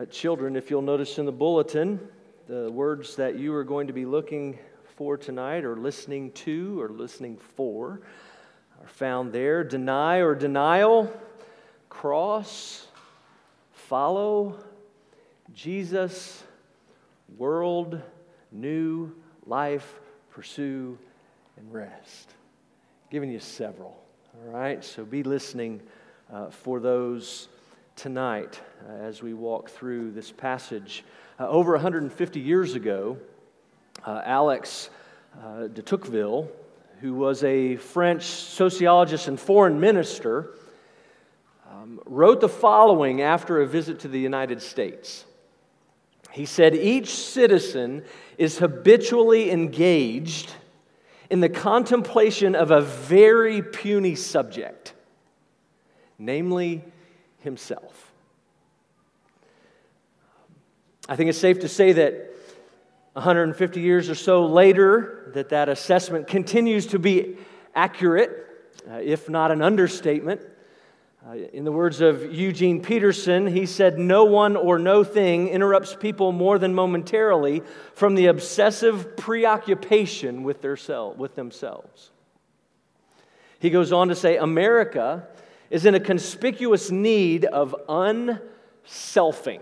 Uh, children, if you'll notice in the bulletin, the words that you are going to be looking for tonight, or listening to, or listening for, are found there. Deny or denial, cross, follow, Jesus, world, new, life, pursue, and rest. Giving you several, all right? So be listening uh, for those tonight uh, as we walk through this passage. Uh, over 150 years ago, uh, Alex uh, de Tocqueville, who was a French sociologist and foreign minister, um, wrote the following after a visit to the United States. He said, Each citizen is habitually engaged in the contemplation of a very puny subject, namely himself. I think it's safe to say that 150 years or so later that that assessment continues to be accurate, uh, if not an understatement. Uh, in the words of Eugene Peterson, he said, No one or no thing interrupts people more than momentarily from the obsessive preoccupation with, their self, with themselves. He goes on to say, America is in a conspicuous need of unselfing.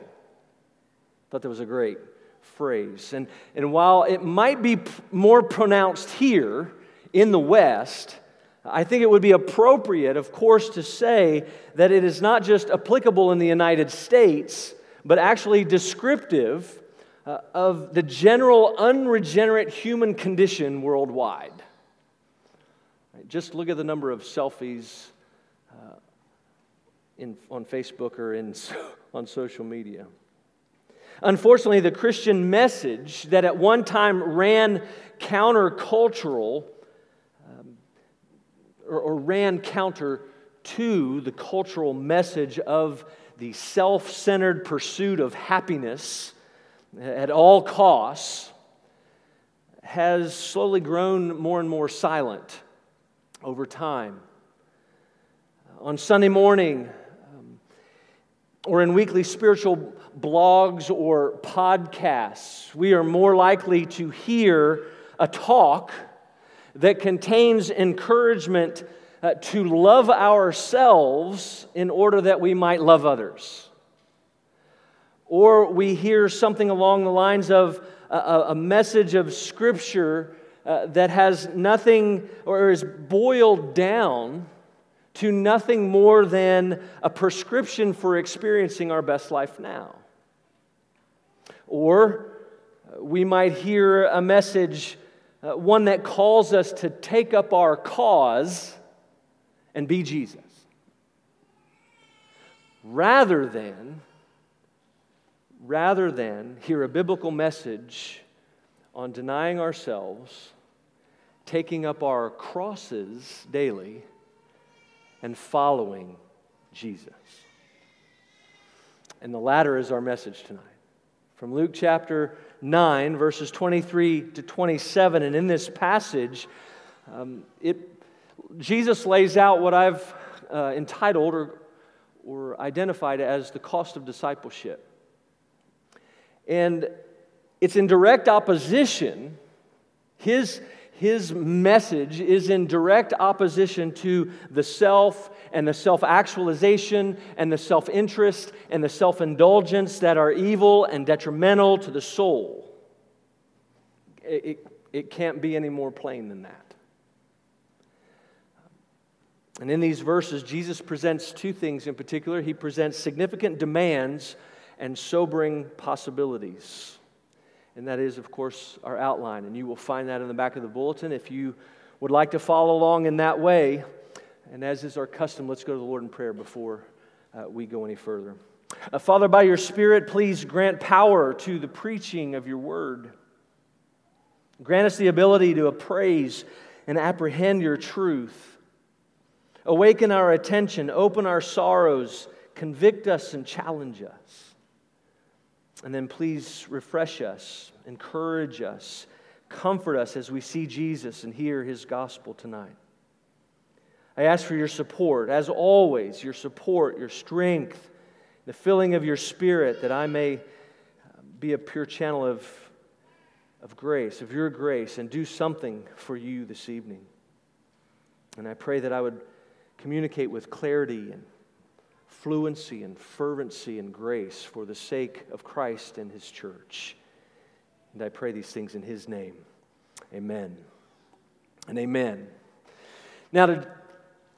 Thought that was a great phrase. And, and while it might be more pronounced here in the West, I think it would be appropriate, of course, to say that it is not just applicable in the United States, but actually descriptive uh, of the general unregenerate human condition worldwide. Right, just look at the number of selfies in, on Facebook or in, on social media. Unfortunately, the Christian message that at one time ran countercultural um, or, or ran counter to the cultural message of the self centered pursuit of happiness at all costs has slowly grown more and more silent over time. On Sunday morning, or in weekly spiritual blogs or podcasts, we are more likely to hear a talk that contains encouragement uh, to love ourselves in order that we might love others. Or we hear something along the lines of a, message of Scripture uh, that has nothing or is boiled down to nothing more than a prescription for experiencing our best life now. Or we might hear a message, uh, one that calls us to take up our cause and be Jesus. Rather than, rather than hear a biblical message on denying ourselves, taking up our crosses daily, and following Jesus. And the latter is our message tonight from Luke chapter 9, verses 23 to 27. And in this passage, um, it, Jesus lays out what I've uh, entitled or, or identified as the cost of discipleship. And it's in direct opposition, his, his message is in direct opposition to the self and the self actualization and the self interest and the self indulgence that are evil and detrimental to the soul. It, it, it, can't be any more plain than that. And in these verses, Jesus presents two things in particular. He presents significant demands and sobering possibilities. And that is, of course, our outline. And you will find that in the back of the bulletin. If you would like to follow along in that way, and as is our custom, let's go to the Lord in prayer before uh, we go any further. Uh, Father, by your Spirit, please grant power to the preaching of your word. Grant us the ability to appraise and apprehend your truth. Awaken our attention, open our sorrows, convict us, and challenge us. And then please refresh us, encourage us, comfort us as we see Jesus and hear his gospel tonight. I ask for your support, as always, your support, your strength, the filling of your spirit, that I may be a pure channel of, of grace, of your grace, and do something for you this evening. And I pray that I would communicate with clarity and fluency and fervency and grace for the sake of Christ and his church. And I pray these things in his name. Amen. And amen. Now, to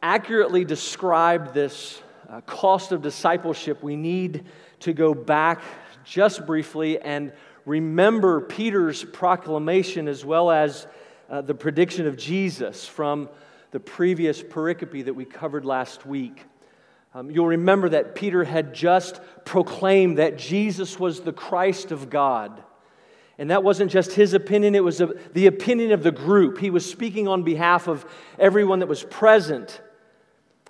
accurately describe this uh, cost of discipleship, we need to go back just briefly and remember Peter's proclamation as well as uh, the prediction of Jesus from the previous pericope that we covered last week. Um, you'll remember that Peter had just proclaimed that Jesus was the Christ of God. And that wasn't just his opinion, it was a, the opinion of the group. He was speaking on behalf of everyone that was present.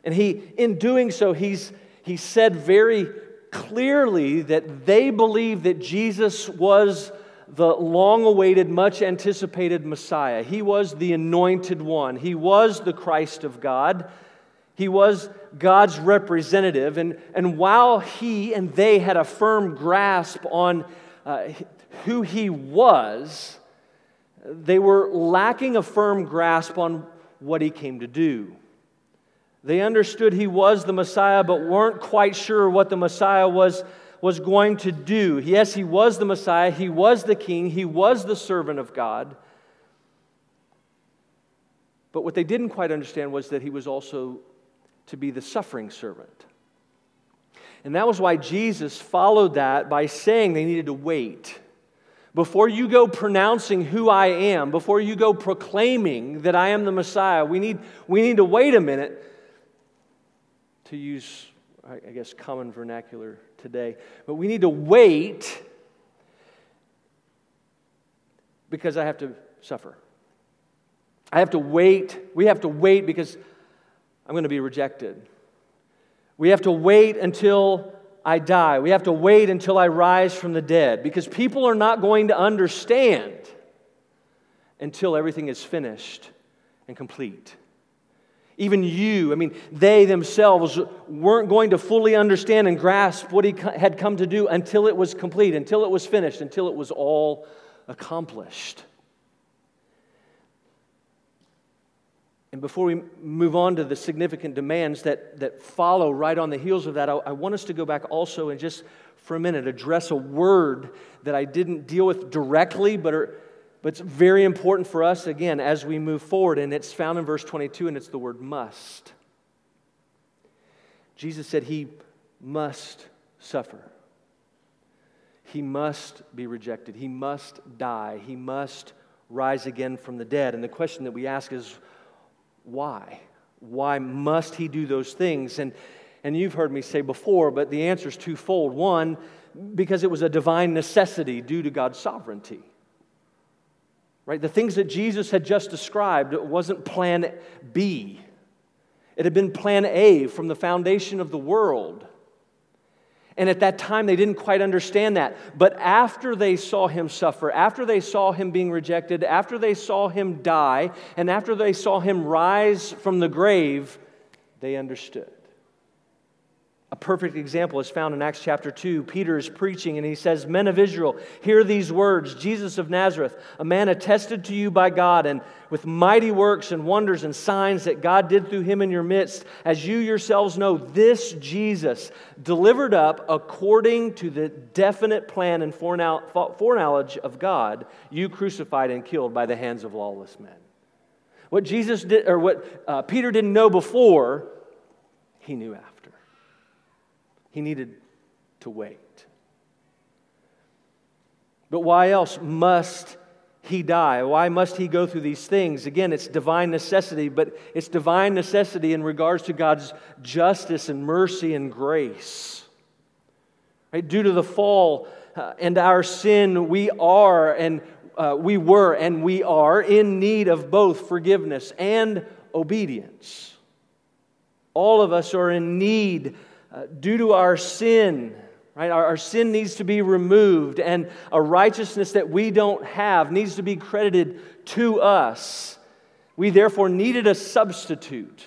And he, in doing so, he's, he said very clearly that they believed that Jesus was the long awaited, much anticipated Messiah. He was the anointed one, he was the Christ of God. He was God's representative. And, and while he and they had a firm grasp on uh, who he was, they were lacking a firm grasp on what he came to do. They understood he was the Messiah, but weren't quite sure what the Messiah was, was going to do. Yes, he was the Messiah, he was the king, he was the servant of God. But what they didn't quite understand was that he was also to be the suffering servant. And that was why Jesus followed that by saying they needed to wait. Before you go pronouncing who I am, before you go proclaiming that I am the Messiah, we need, we need to wait a minute to use, I guess, common vernacular today. But we need to wait because I have to suffer. I have to wait. We have to wait because I'm going to be rejected. We have to wait until I die. We have to wait until I rise from the dead because people are not going to understand until everything is finished and complete. Even you, I mean, they themselves weren't going to fully understand and grasp what he had come to do until it was complete, until it was finished, until it was all accomplished. And before we move on to the significant demands that, that follow right on the heels of that, I, I want us to go back also and just for a minute address a word that I didn't deal with directly, but are, but it's very important for us, again, as we move forward, and it's found in verse 22, and it's the word must. Jesus said he must suffer. He must be rejected. He must die. He must rise again from the dead. And the question that we ask is why? Why must he do those things? And, and you've heard me say before, but the answer is twofold. One, because it was a divine necessity due to God's sovereignty. Right? The things that Jesus had just described wasn't plan B. It had been plan A from the foundation of the world. And at that time, they didn't quite understand that. But after they saw him suffer, after they saw him being rejected, after they saw him die, and after they saw him rise from the grave, they understood. A perfect example is found in Acts chapter 2. Peter is preaching and he says, Men of Israel, hear these words Jesus of Nazareth, a man attested to you by God, and with mighty works and wonders and signs that God did through him in your midst, as you yourselves know, this Jesus, delivered up according to the definite plan and foreknowledge of God, you crucified and killed by the hands of lawless men. What Jesus did, or what uh, Peter didn't know before, he knew after. He needed to wait. But why else must he die? Why must he go through these things? Again, it's divine necessity, but it's divine necessity in regards to God's justice and mercy and grace. Right? Due to the fall uh, and our sin, we are and uh, we were and we are in need of both forgiveness and obedience. All of us are in need uh, due to our sin, right? Our, our sin needs to be removed, and a righteousness that we don't have needs to be credited to us. We therefore needed a substitute.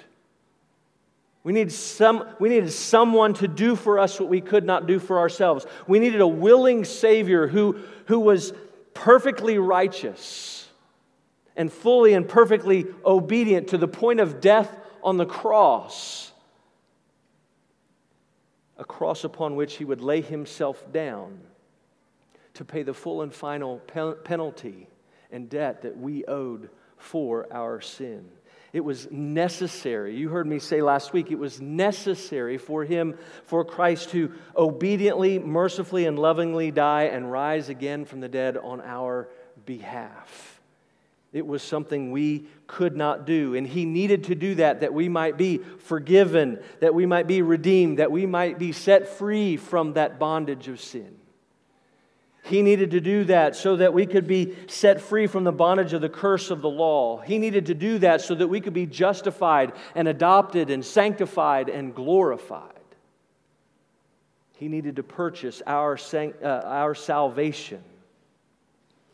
We, need some, we needed someone to do for us what we could not do for ourselves. We needed a willing Savior who, who was perfectly righteous and fully and perfectly obedient to the point of death on the cross. A cross upon which he would lay himself down to pay the full and final penalty and debt that we owed for our sin. It was necessary. You heard me say last week, it was necessary for him, for Christ to obediently, mercifully, and lovingly die and rise again from the dead on our behalf. It was something we could not do. And he needed to do that, that we might be forgiven, that we might be redeemed, that we might be set free from that bondage of sin. He needed to do that so that we could be set free from the bondage of the curse of the law. He needed to do that so that we could be justified and adopted and sanctified and glorified. He needed to purchase our, uh, our salvation.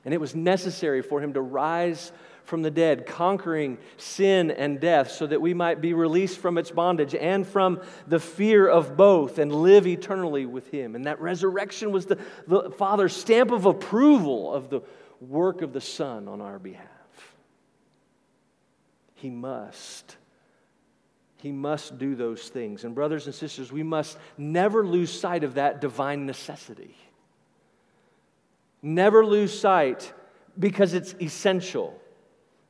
And it was necessary for him to rise from the dead, conquering sin and death, so that we might be released from its bondage and from the fear of both and live eternally with Him. And that resurrection was the, the Father's stamp of approval of the work of the Son on our behalf. He must. He must do those things. And, brothers and sisters, we must never lose sight of that divine necessity. Never lose sight because it's essential.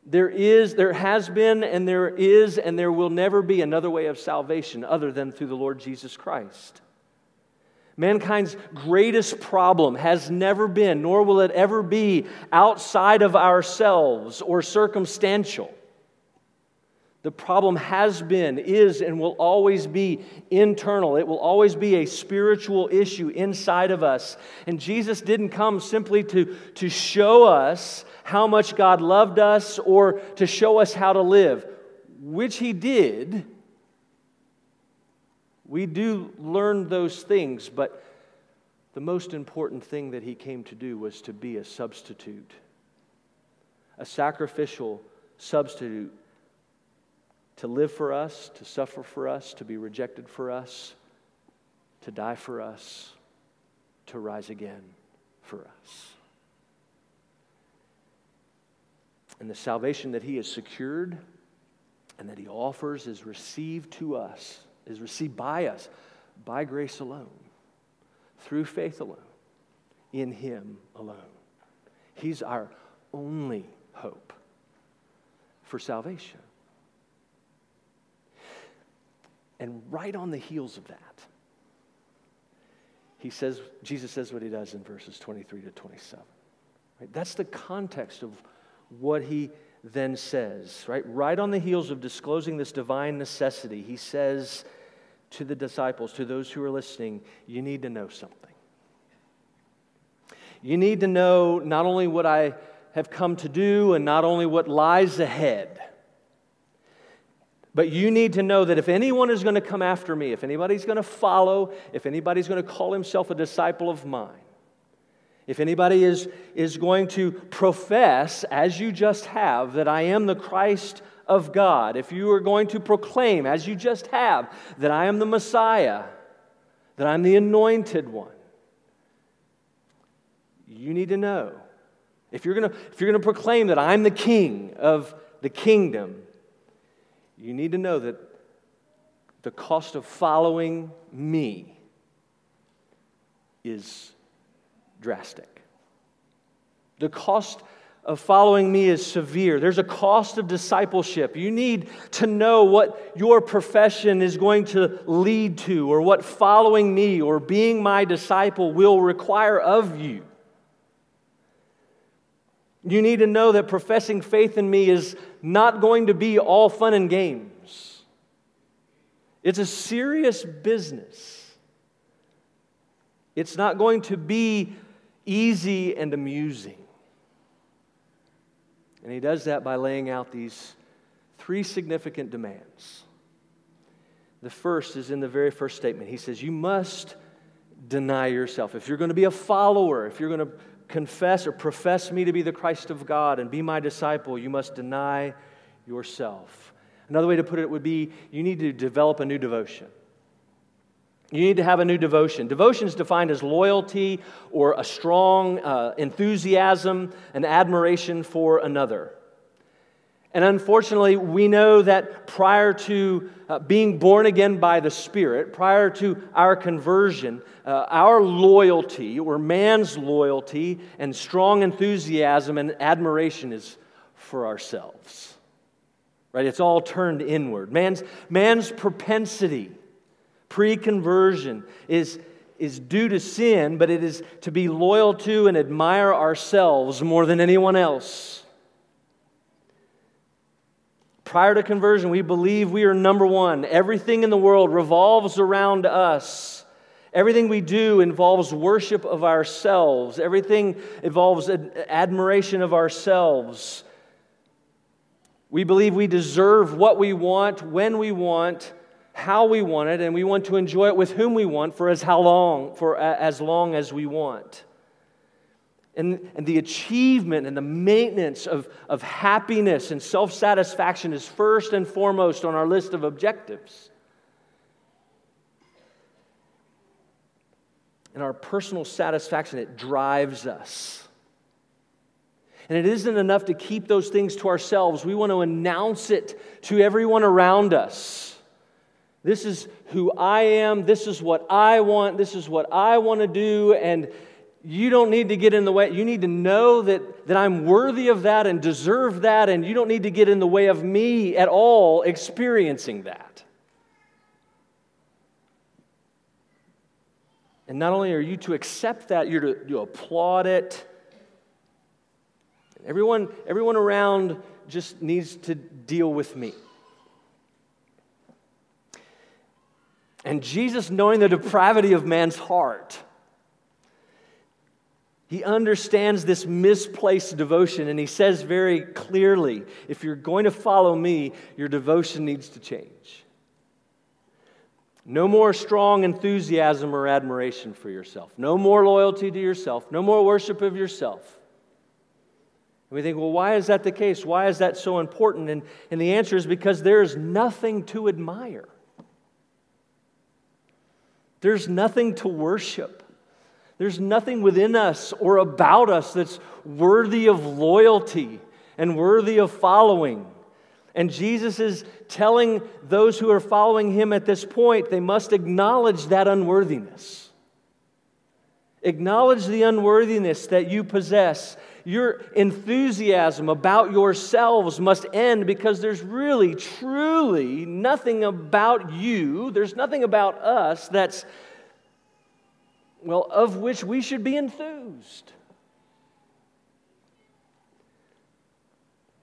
There is, there has been, and there is, and there will never be another way of salvation other than through the Lord Jesus Christ. Mankind's greatest problem has never been, nor will it ever be, outside of ourselves or circumstantial. The problem has been, is, and will always be internal. It will always be a spiritual issue inside of us. And Jesus didn't come simply to, to show us how much God loved us or to show us how to live, which He did. We do learn those things, but the most important thing that He came to do was to be a substitute, a sacrificial substitute to live for us, to suffer for us, to be rejected for us, to die for us, to rise again for us. And the salvation that He has secured and that He offers is received to us, is received by us by grace alone, through faith alone, in Him alone. He's our only hope for salvation. And right on the heels of that, he says, Jesus says what he does in verses 23 to 27. Right? That's the context of what he then says, right? Right on the heels of disclosing this divine necessity, he says to the disciples, to those who are listening, you need to know something. You need to know not only what I have come to do and not only what lies ahead but you need to know that if anyone is going to come after me, if anybody's going to follow, if anybody's going to call himself a disciple of mine, if anybody is, is going to profess, as you just have, that I am the Christ of God, if you are going to proclaim, as you just have, that I am the Messiah, that I'm the anointed one, you need to know. If you're going to, if you're going to proclaim that I'm the king of the kingdom, you need to know that the cost of following me is drastic. The cost of following me is severe. There's a cost of discipleship. You need to know what your profession is going to lead to, or what following me or being my disciple will require of you. You need to know that professing faith in me is not going to be all fun and games. It's a serious business. It's not going to be easy and amusing. And he does that by laying out these three significant demands. The first is in the very first statement. He says, You must deny yourself. If you're going to be a follower, if you're going to confess or profess me to be the Christ of God and be my disciple, you must deny yourself. Another way to put it would be you need to develop a new devotion. You need to have a new devotion. Devotion is defined as loyalty or a strong uh, enthusiasm, an admiration for another. And unfortunately, we know that prior to uh, being born again by the Spirit, prior to our conversion, uh, our loyalty, or man's loyalty, and strong enthusiasm and admiration is for ourselves. Right? It's all turned inward. Man's, man's propensity pre conversion is, is due to sin, but it is to be loyal to and admire ourselves more than anyone else. Prior to conversion, we believe we are number one. Everything in the world revolves around us. Everything we do involves worship of ourselves. Everything involves admiration of ourselves. We believe we deserve what we want, when we want, how we want it, and we want to enjoy it with whom we want for as how long, for as long as we want. And, and the achievement and the maintenance of, of happiness and self satisfaction is first and foremost on our list of objectives. And our personal satisfaction, it drives us. And it isn't enough to keep those things to ourselves. We want to announce it to everyone around us. This is who I am. This is what I want. This is what I want to do. And you don't need to get in the way. You need to know that, that I'm worthy of that and deserve that. And you don't need to get in the way of me at all experiencing that. And not only are you to accept that, you're to you applaud it. Everyone, everyone around just needs to deal with me. And Jesus, knowing the depravity of man's heart, he understands this misplaced devotion, and he says very clearly if you're going to follow me, your devotion needs to change. No more strong enthusiasm or admiration for yourself. No more loyalty to yourself. No more worship of yourself. And we think, well, why is that the case? Why is that so important? And, and the answer is because there is nothing to admire. There's nothing to worship. There's nothing within us or about us that's worthy of loyalty and worthy of following. And Jesus is telling those who are following him at this point, they must acknowledge that unworthiness. Acknowledge the unworthiness that you possess. Your enthusiasm about yourselves must end because there's really, truly nothing about you, there's nothing about us that's, well, of which we should be enthused.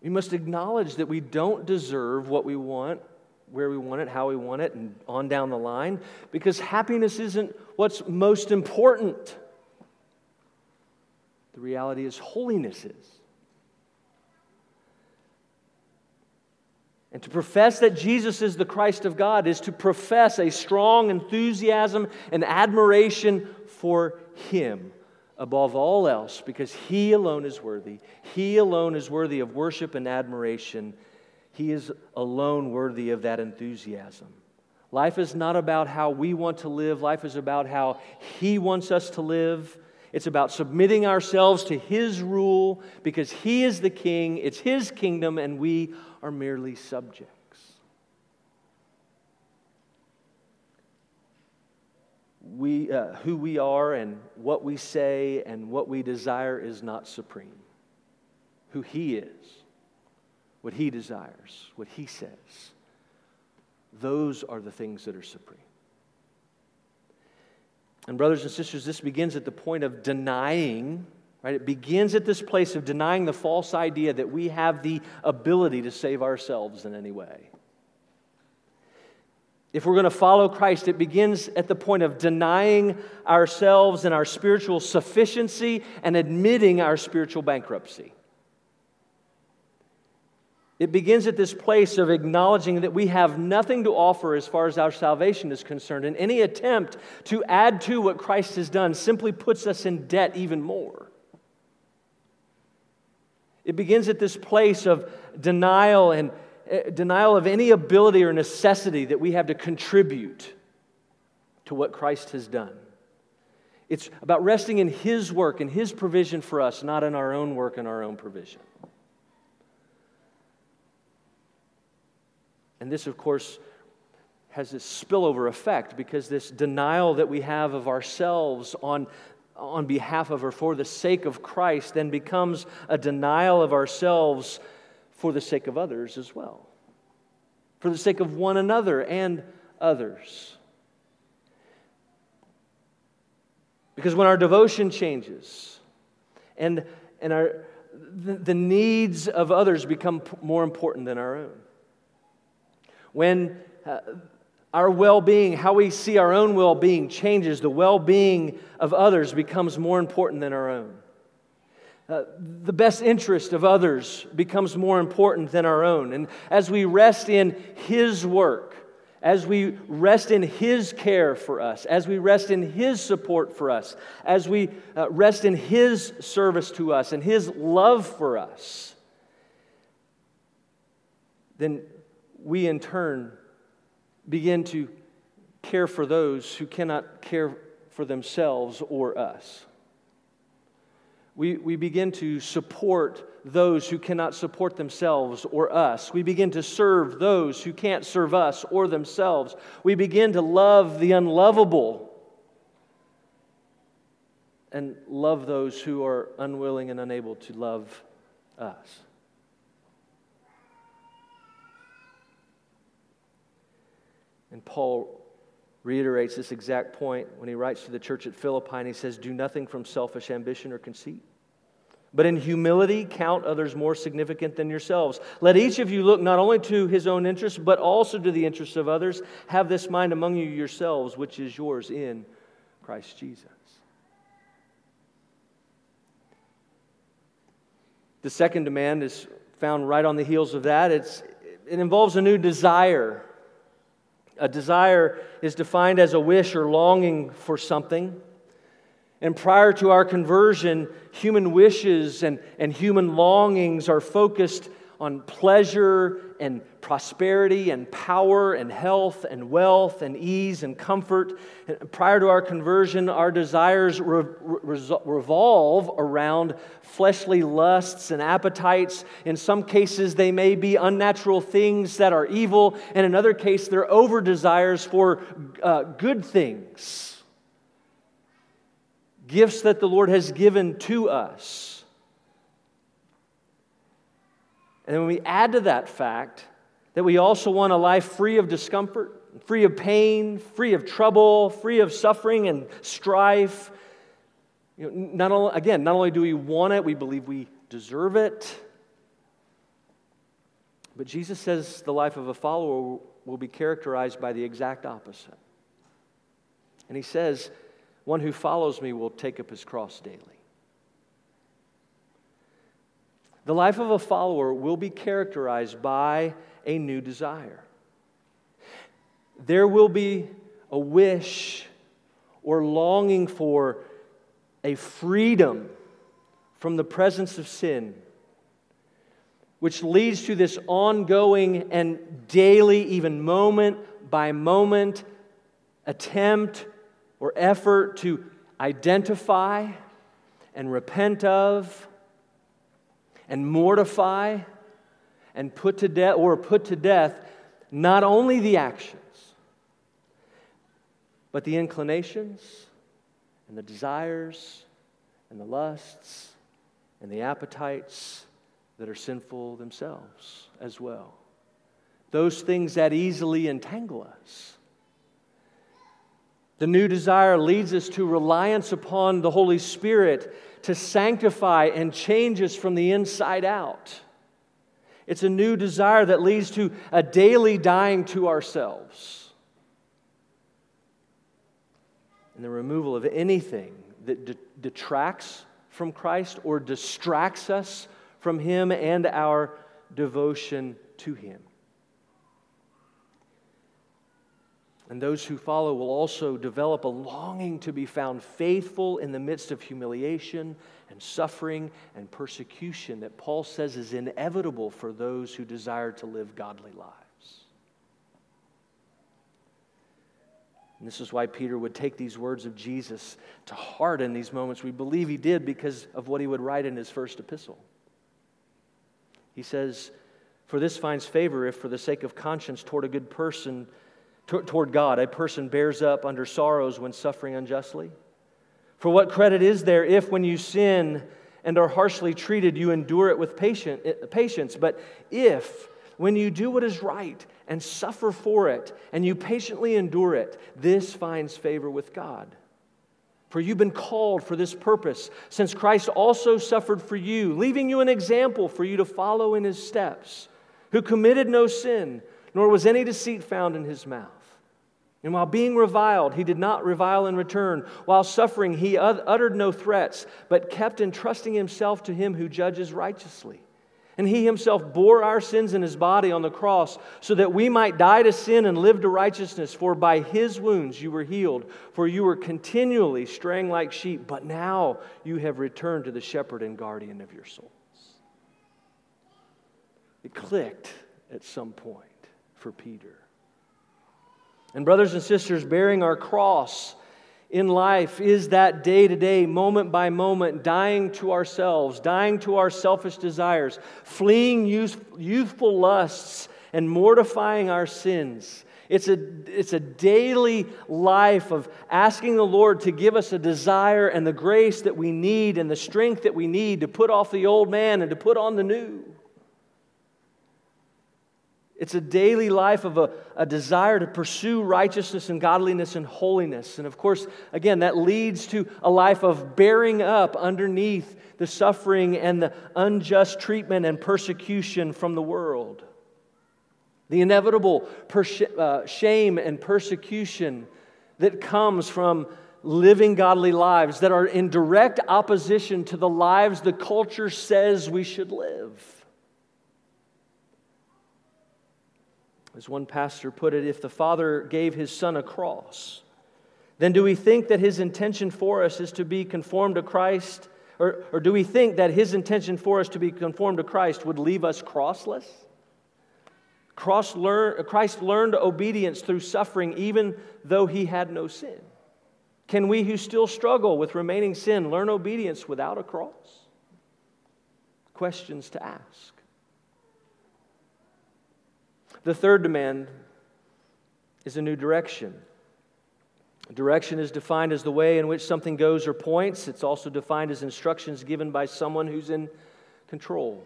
We must acknowledge that we don't deserve what we want, where we want it, how we want it, and on down the line, because happiness isn't what's most important. The reality is, holiness is. And to profess that Jesus is the Christ of God is to profess a strong enthusiasm and admiration for Him above all else because He alone is worthy. He alone is worthy of worship and admiration. He is alone worthy of that enthusiasm. Life is not about how we want to live, life is about how He wants us to live. It's about submitting ourselves to His rule because He is the King, it's His kingdom, and we are merely subjects. We, uh, who we are and what we say and what we desire is not supreme. Who He is, what He desires, what He says, those are the things that are supreme. And, brothers and sisters, this begins at the point of denying, right? It begins at this place of denying the false idea that we have the ability to save ourselves in any way. If we're going to follow Christ, it begins at the point of denying ourselves and our spiritual sufficiency and admitting our spiritual bankruptcy. It begins at this place of acknowledging that we have nothing to offer as far as our salvation is concerned, and any attempt to add to what Christ has done simply puts us in debt even more. It begins at this place of denial and, Eh, denial of any ability or necessity that we have to contribute to what Christ has done. It's about resting in His work and His provision for us, not in our own work and our own provision. And this, of course, has this spillover effect because this denial that we have of ourselves on, on behalf of or for the sake of Christ then becomes a denial of ourselves for the sake of others as well, for the sake of one another and others. Because when our devotion changes and, and our, the, the needs of others become more important than our own, when uh, our well being, how we see our own well being changes, the well being of others becomes more important than our own. Uh, the best interest of others becomes more important than our own. And as we rest in His work, as we rest in His care for us, as we rest in His support for us, as we uh, rest in His service to us and His love for us, then we in turn begin to care for those who cannot care for themselves or us. We, we begin to support those who cannot support themselves or us. We begin to serve those who can't serve us or themselves. We begin to love the unlovable and love those who are unwilling and unable to love us. And Paul reiterates this exact point when he writes to the church at Philippi and he says, Do nothing from selfish ambition or conceit. But in humility, count others more significant than yourselves. Let each of you look not only to his own interests, but also to the interests of others. Have this mind among you yourselves, which is yours in Christ Jesus. The second demand is found right on the heels of that. It's, it involves a new desire a desire is defined as a wish or longing for something. And prior to our conversion, human wishes and, and human longings are focused on pleasure and prosperity and power and health and wealth and ease and comfort. Prior to our conversion, our desires re- re- revolve around fleshly lusts and appetites. In some cases, they may be unnatural things that are evil, and in other cases, they're over desires for uh, good things. Gifts that the Lord has given to us. And then when we add to that fact that we also want a life free of discomfort, free of pain, free of trouble, free of suffering and strife, you know, not only, again, not only do we want it, we believe we deserve it. But Jesus says the life of a follower will be characterized by the exact opposite. And he says, one who follows me will take up his cross daily. The life of a follower will be characterized by a new desire. There will be a wish or longing for a freedom from the presence of sin, which leads to this ongoing and daily, even moment by moment, attempt or effort to identify and repent of and mortify and put to death or put to death not only the actions but the inclinations and the desires and the lusts and the appetites that are sinful themselves as well. Those things that easily entangle us. The new desire leads us to reliance upon the Holy Spirit to sanctify and change us from the inside out. It's a new desire that leads to a daily dying to ourselves and the removal of anything that de- detracts from Christ or distracts us from Him and our devotion to Him. And those who follow will also develop a longing to be found faithful in the midst of humiliation and suffering and persecution that Paul says is inevitable for those who desire to live godly lives. And this is why Peter would take these words of Jesus to heart in these moments. We believe he did because of what he would write in his first epistle. He says, For this finds favor if, for the sake of conscience toward a good person, toward God, a person bears up under sorrows when suffering unjustly. For what credit is there if, when you sin and are harshly treated, you endure it with eh, patience? But if, when you do what is right and suffer for it, and you patiently endure it, this finds favor with God. For you've been called for this purpose, since Christ also suffered for you, leaving you an example for you to follow in his steps, who committed no sin, nor was any deceit found in his mouth. And while being reviled, he did not revile in return. While suffering, he uttered no threats, but kept entrusting himself to him who judges righteously. And he himself bore our sins in his body on the cross so that we might die to sin and live to righteousness. For by his wounds you were healed, for you were continually straying like sheep, but now you have returned to the shepherd and guardian of your souls. It clicked at some point for Peter. And, brothers and sisters, bearing our cross in life is that day to day, moment by moment, dying to ourselves, dying to our selfish desires, fleeing youthful lusts, and mortifying our sins. It's a, it's a daily life of asking the Lord to give us a desire and the grace that we need and the strength that we need to put off the old man and to put on the new. It's a daily life of a, a desire to pursue righteousness and godliness and holiness. And of course, again, that leads to a life of bearing up underneath the suffering and the unjust treatment and persecution from the world. The inevitable pers- uh, shame and persecution that comes from living godly lives that are in direct opposition to the lives the culture says we should live. As one pastor put it, if the Father gave his Son a cross, then do we think that his intention for us is to be conformed to Christ? Or, or do we think that his intention for us to be conformed to Christ would leave us crossless? Cross, Christ learned obedience through suffering even though he had no sin. Can we who still struggle with remaining sin learn obedience without a cross? Questions to ask. The third demand is a new direction. Direction is defined as the way in which something goes or points. It's also defined as instructions given by someone who's in control.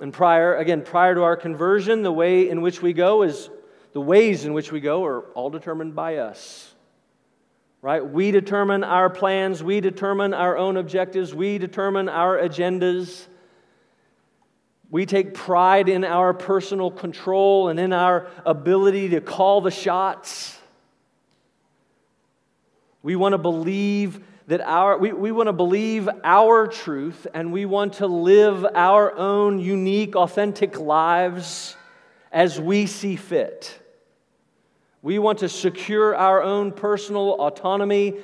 And prior, again, prior to our conversion, the way in which we go is the ways in which we go are all determined by us. Right? We determine our plans, we determine our own objectives, we determine our agendas. We take pride in our personal control and in our ability to call the shots. We want to believe that our we, we want to believe our truth and we want to live our own unique, authentic lives as we see fit. We want to secure our own personal autonomy.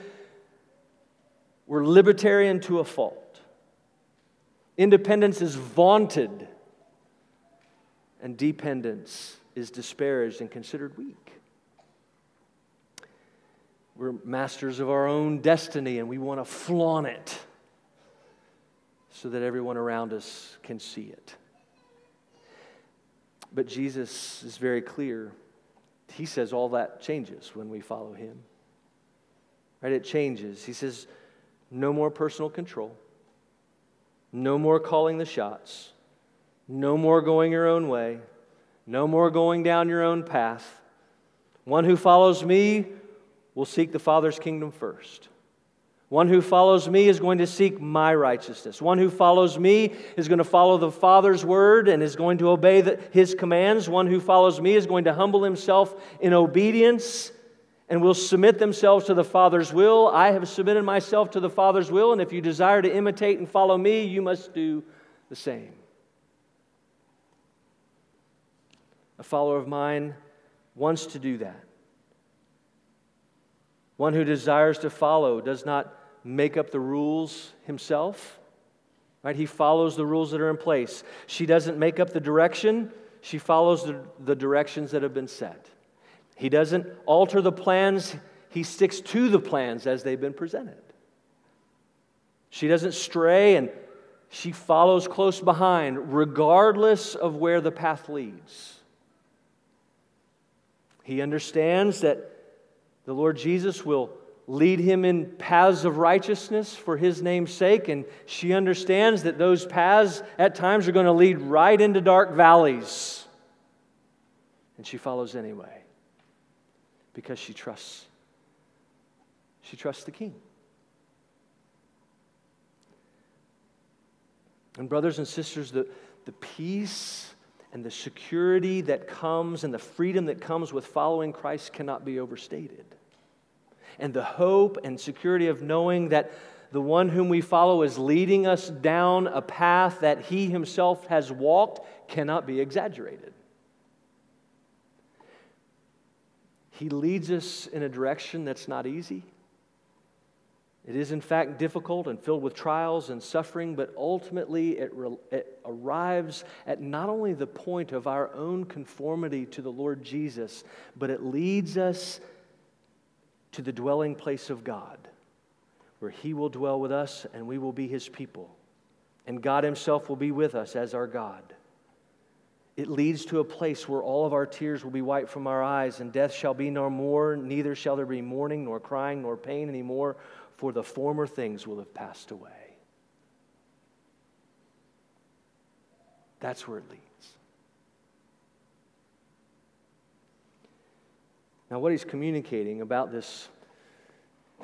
We're libertarian to a fault. Independence is vaunted and dependence is disparaged and considered weak. We're masters of our own destiny and we want to flaunt it so that everyone around us can see it. But Jesus is very clear. He says all that changes when we follow him. Right? It changes. He says, no more personal control, no more calling the shots, no more going your own way. No more going down your own path. One who follows me will seek the Father's kingdom first. One who follows me is going to seek my righteousness. One who follows me is going to follow the Father's word and is going to obey the, his commands. One who follows me is going to humble himself in obedience and will submit themselves to the Father's will. I have submitted myself to the Father's will, and if you desire to imitate and follow me, you must do the same. A follower of mine wants to do that. One who desires to follow does not make up the rules himself. Right? He follows the rules that are in place. She doesn't make up the direction, she follows the, the directions that have been set. He doesn't alter the plans, he sticks to the plans as they've been presented. She doesn't stray and she follows close behind, regardless of where the path leads. He understands that the Lord Jesus will lead him in paths of righteousness for his name's sake, and she understands that those paths at times are going to lead right into dark valleys. And she follows anyway because she trusts she trusts the king. And brothers and sisters, the, the peace and the security that comes and the freedom that comes with following Christ cannot be overstated and the hope and security of knowing that the one whom we follow is leading us down a path that he himself has walked cannot be exaggerated. He leads us in a direction that's not easy. It is, in fact, difficult and filled with trials and suffering, but ultimately it, re- it, arrives at not only the point of our own conformity to the Lord Jesus, but it leads us to the dwelling place of God, where He will dwell with us and we will be His people. And God Himself will be with us as our God. It leads to a place where all of our tears will be wiped from our eyes, and death shall be no more, neither shall there be mourning, nor crying, nor pain anymore, for the former things will have passed away. That's where it leads. Now, what he's communicating about this,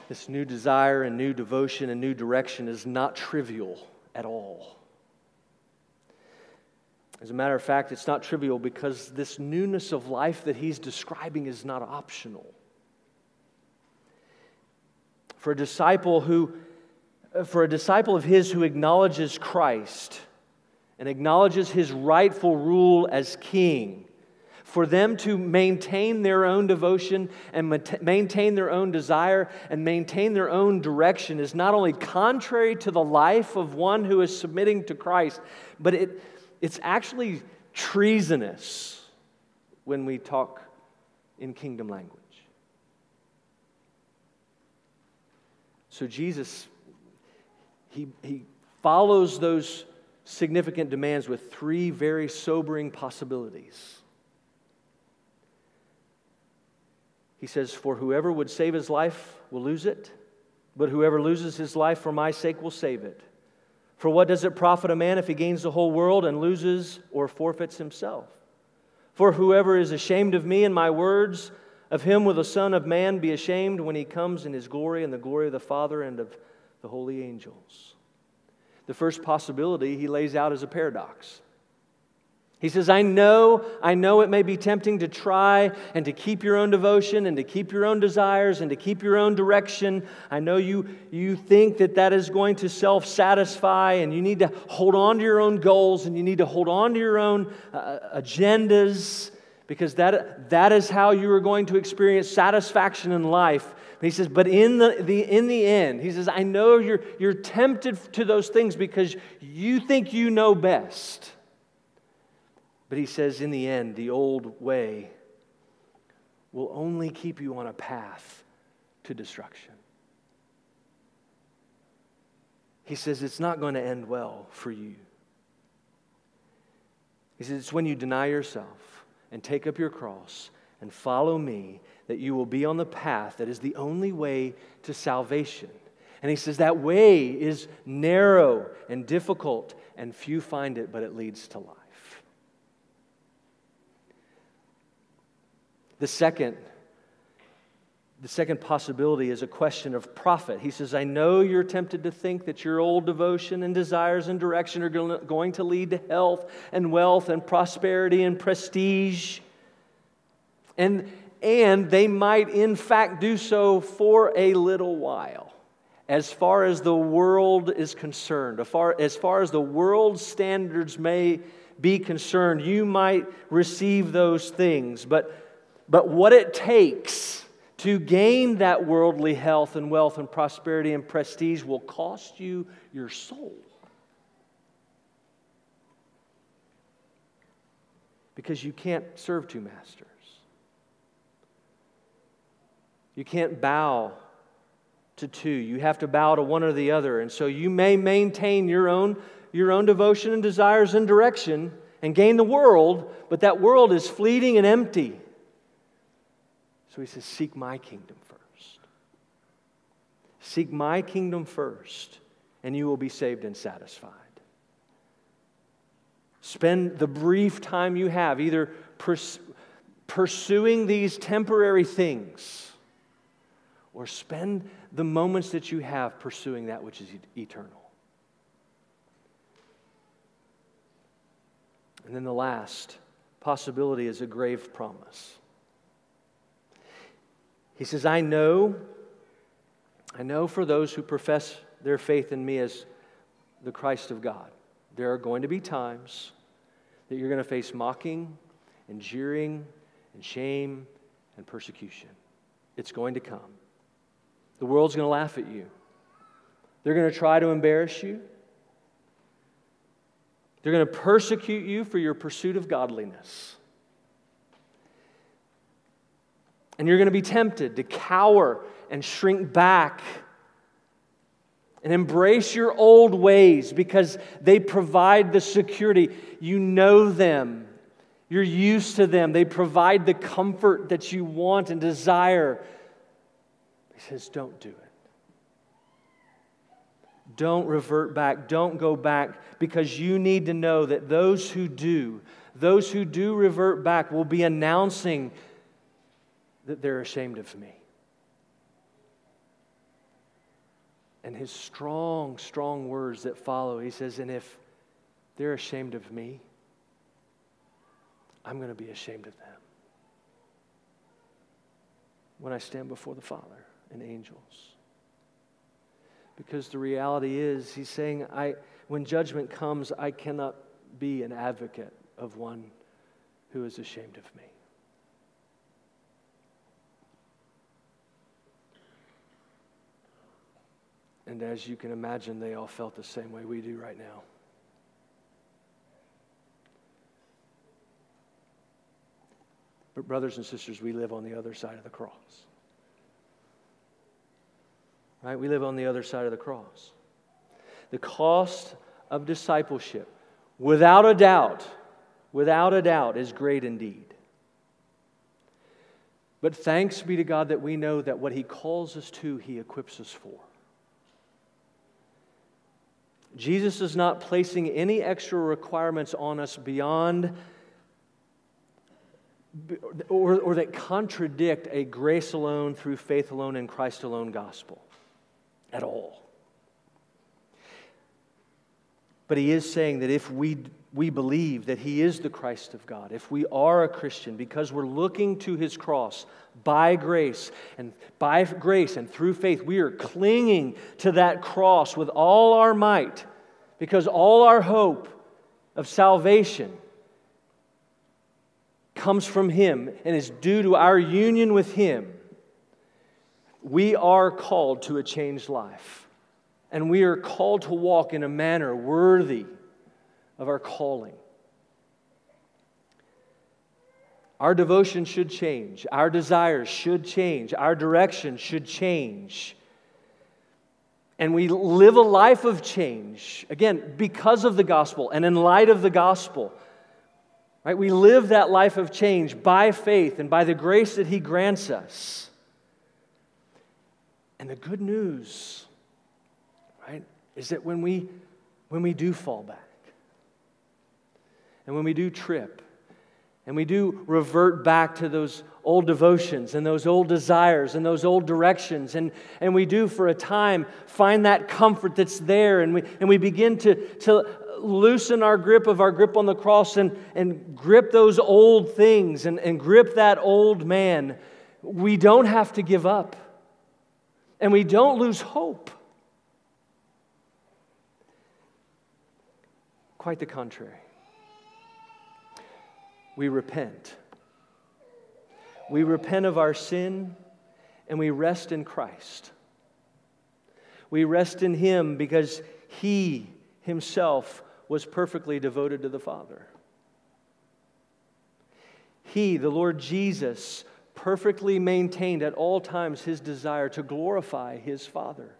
this new desire and new devotion and new direction is not trivial at all. As a matter of fact, it's not trivial because this newness of life that he's describing is not optional. For a disciple who uh, for a disciple of his who acknowledges Christ and acknowledges his rightful rule as king, for them to maintain their own devotion and maintain their own desire and maintain their own direction is not only contrary to the life of one who is submitting to Christ, but it, it's actually treasonous when we talk in kingdom language. So Jesus, he, he follows those significant demands with three very sobering possibilities. He says, For whoever would save his life will lose it, but whoever loses his life for my sake will save it. For what does it profit a man if he gains the whole world and loses or forfeits himself? For whoever is ashamed of me and my words, of him will the Son of Man be ashamed when he comes in his glory and the glory of the Father and of the holy angels. The first possibility he lays out as a paradox. He says, I know, I know it may be tempting to try and to keep your own devotion and to keep your own desires and to keep your own direction. I know you, you think that that is going to self satisfy and you need to hold on to your own goals and you need to hold on to your own uh, agendas because that, that is how you are going to experience satisfaction in life. He says, but in the, the, in the end, he says, I know you're, you're tempted to those things because you think you know best. But he says, in the end, the old way will only keep you on a path to destruction. He says, it's not going to end well for you. He says, it's when you deny yourself and take up your cross and follow me that you will be on the path that is the only way to salvation. And he says that way is narrow and difficult, and few find it, but it leads to life. The second, the second possibility is a question of profit. He says, I know you're tempted to think that your old devotion and desires and direction are going to lead to health and wealth and prosperity and prestige. And, and they might, in fact, do so for a little while. As far as the world is concerned, as far, as far as the world's standards may be concerned, you might receive those things. But But what it takes to gain that worldly health and wealth and prosperity and prestige will cost you your soul. Because you can't serve two masters. You can't bow to two. You have to bow to one or the other. And so you may maintain your own, your own devotion and desires and direction and gain the world, but that world is fleeting and empty. So he says, Seek my kingdom first. Seek my kingdom first, and you will be saved and satisfied. Spend the brief time you have either pers- pursuing these temporary things or spend the moments that you have pursuing that which is eternal. And then the last possibility is a grave promise. He says, I know, I know for those who profess their faith in me as the Christ of God, there are going to be times that you're going to face mocking and jeering and shame and persecution. It's going to come. The world's going to laugh at you. They're going to try to embarrass you. They're going to persecute you for your pursuit of godliness. And you're going to be tempted to cower and shrink back and embrace your old ways because they provide the security. You know them, you're used to them. They provide the comfort that you want and desire. He says, Don't do it. Don't revert back. Don't go back because you need to know that those who do, those who do revert back, will be announcing that they're ashamed of me. And his strong, strong words that follow, he says, And if they're ashamed of me, I'm going to be ashamed of them when I stand before the Father and angels. Because the reality is, he's saying, I, when judgment comes, I cannot be an advocate of one who is ashamed of me. And as you can imagine, they all felt the same way we do right now. But, brothers and sisters, we live on the other side of the cross. Right? We live on the other side of the cross. The cost of discipleship, without a doubt, without a doubt, is great indeed. But thanks be to God that we know that what He calls us to, He equips us for. Jesus is not placing any extra requirements on us beyond or, or that contradict a grace alone, through faith alone, in Christ alone gospel at all. But he is saying that if we, we believe that he is the Christ of God, if we are a Christian because we're looking to his cross by grace and by grace and through faith, we are clinging to that cross with all our might because all our hope of salvation comes from him and is due to our union with him. We are called to a changed life. And we are called to walk in a manner worthy of our calling. Our devotion should change. Our desires should change. Our direction should change. And we live a life of change, again, because of the gospel and in light of the gospel. Right? We live that life of change by faith and by the grace that He grants us. And the good news, right, is that when we, when we do fall back, and when we do trip, and we do revert back to those old devotions and those old desires and those old directions, and, and we do for a time find that comfort that's there, and we, and we begin to, to loosen our grip of our grip on the cross and, and grip those old things and, and grip that old man, we don't have to give up and we don't lose hope. Quite the contrary. We repent. We repent of our sin and we rest in Christ. We rest in Him because He Himself was perfectly devoted to the Father. He, the Lord Jesus, perfectly maintained at all times His desire to glorify His Father.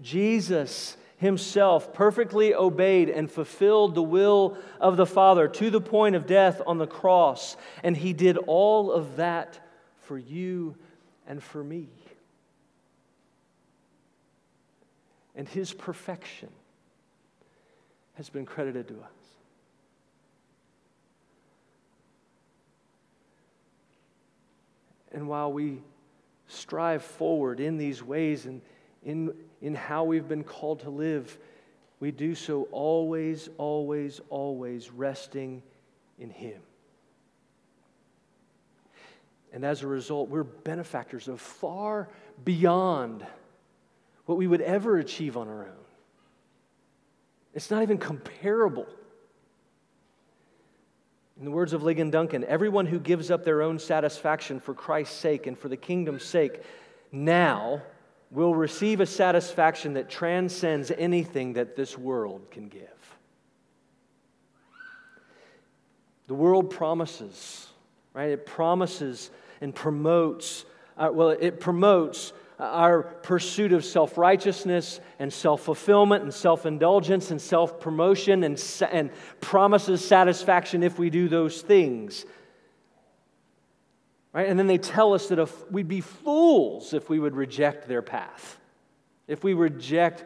Jesus himself perfectly obeyed and fulfilled the will of the Father to the point of death on the cross. And he did all of that for you and for me. And his perfection has been credited to us. And while we strive forward in these ways and in, in how we've been called to live, we do so always, always, always resting in Him. And as a result, we're benefactors of far beyond what we would ever achieve on our own. It's not even comparable. In the words of Ligon Duncan, everyone who gives up their own satisfaction for Christ's sake and for the kingdom's sake now will receive a satisfaction that transcends anything that this world can give. The world promises, right? It promises and promotes, uh, well, it promotes our pursuit of self righteousness and self fulfillment and self indulgence and self promotion and, and promises satisfaction if we do those things. Right? And then they tell us that if we'd be fools if we would reject their path, if we reject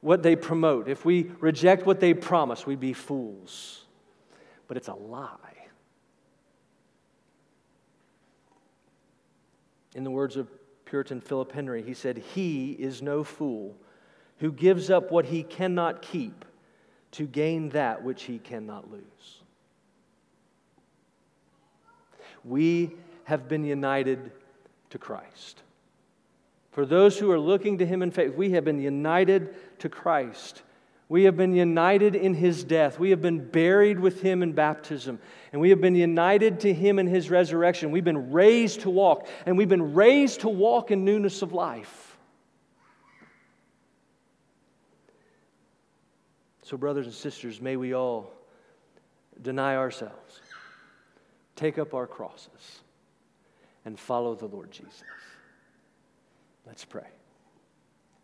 what they promote, if we reject what they promise, we'd be fools. But it's a lie. In the words of Puritan Philip Henry, he said, He is no fool who gives up what he cannot keep to gain that which he cannot lose. We have been united to Christ. For those who are looking to Him in faith, we have been united to Christ. We have been united in His death. We have been buried with Him in baptism. And we have been united to Him in His resurrection. We've been raised to walk. And we've been raised to walk in newness of life. So, brothers and sisters, may we all deny ourselves, take up our crosses and follow the Lord Jesus. Let's pray.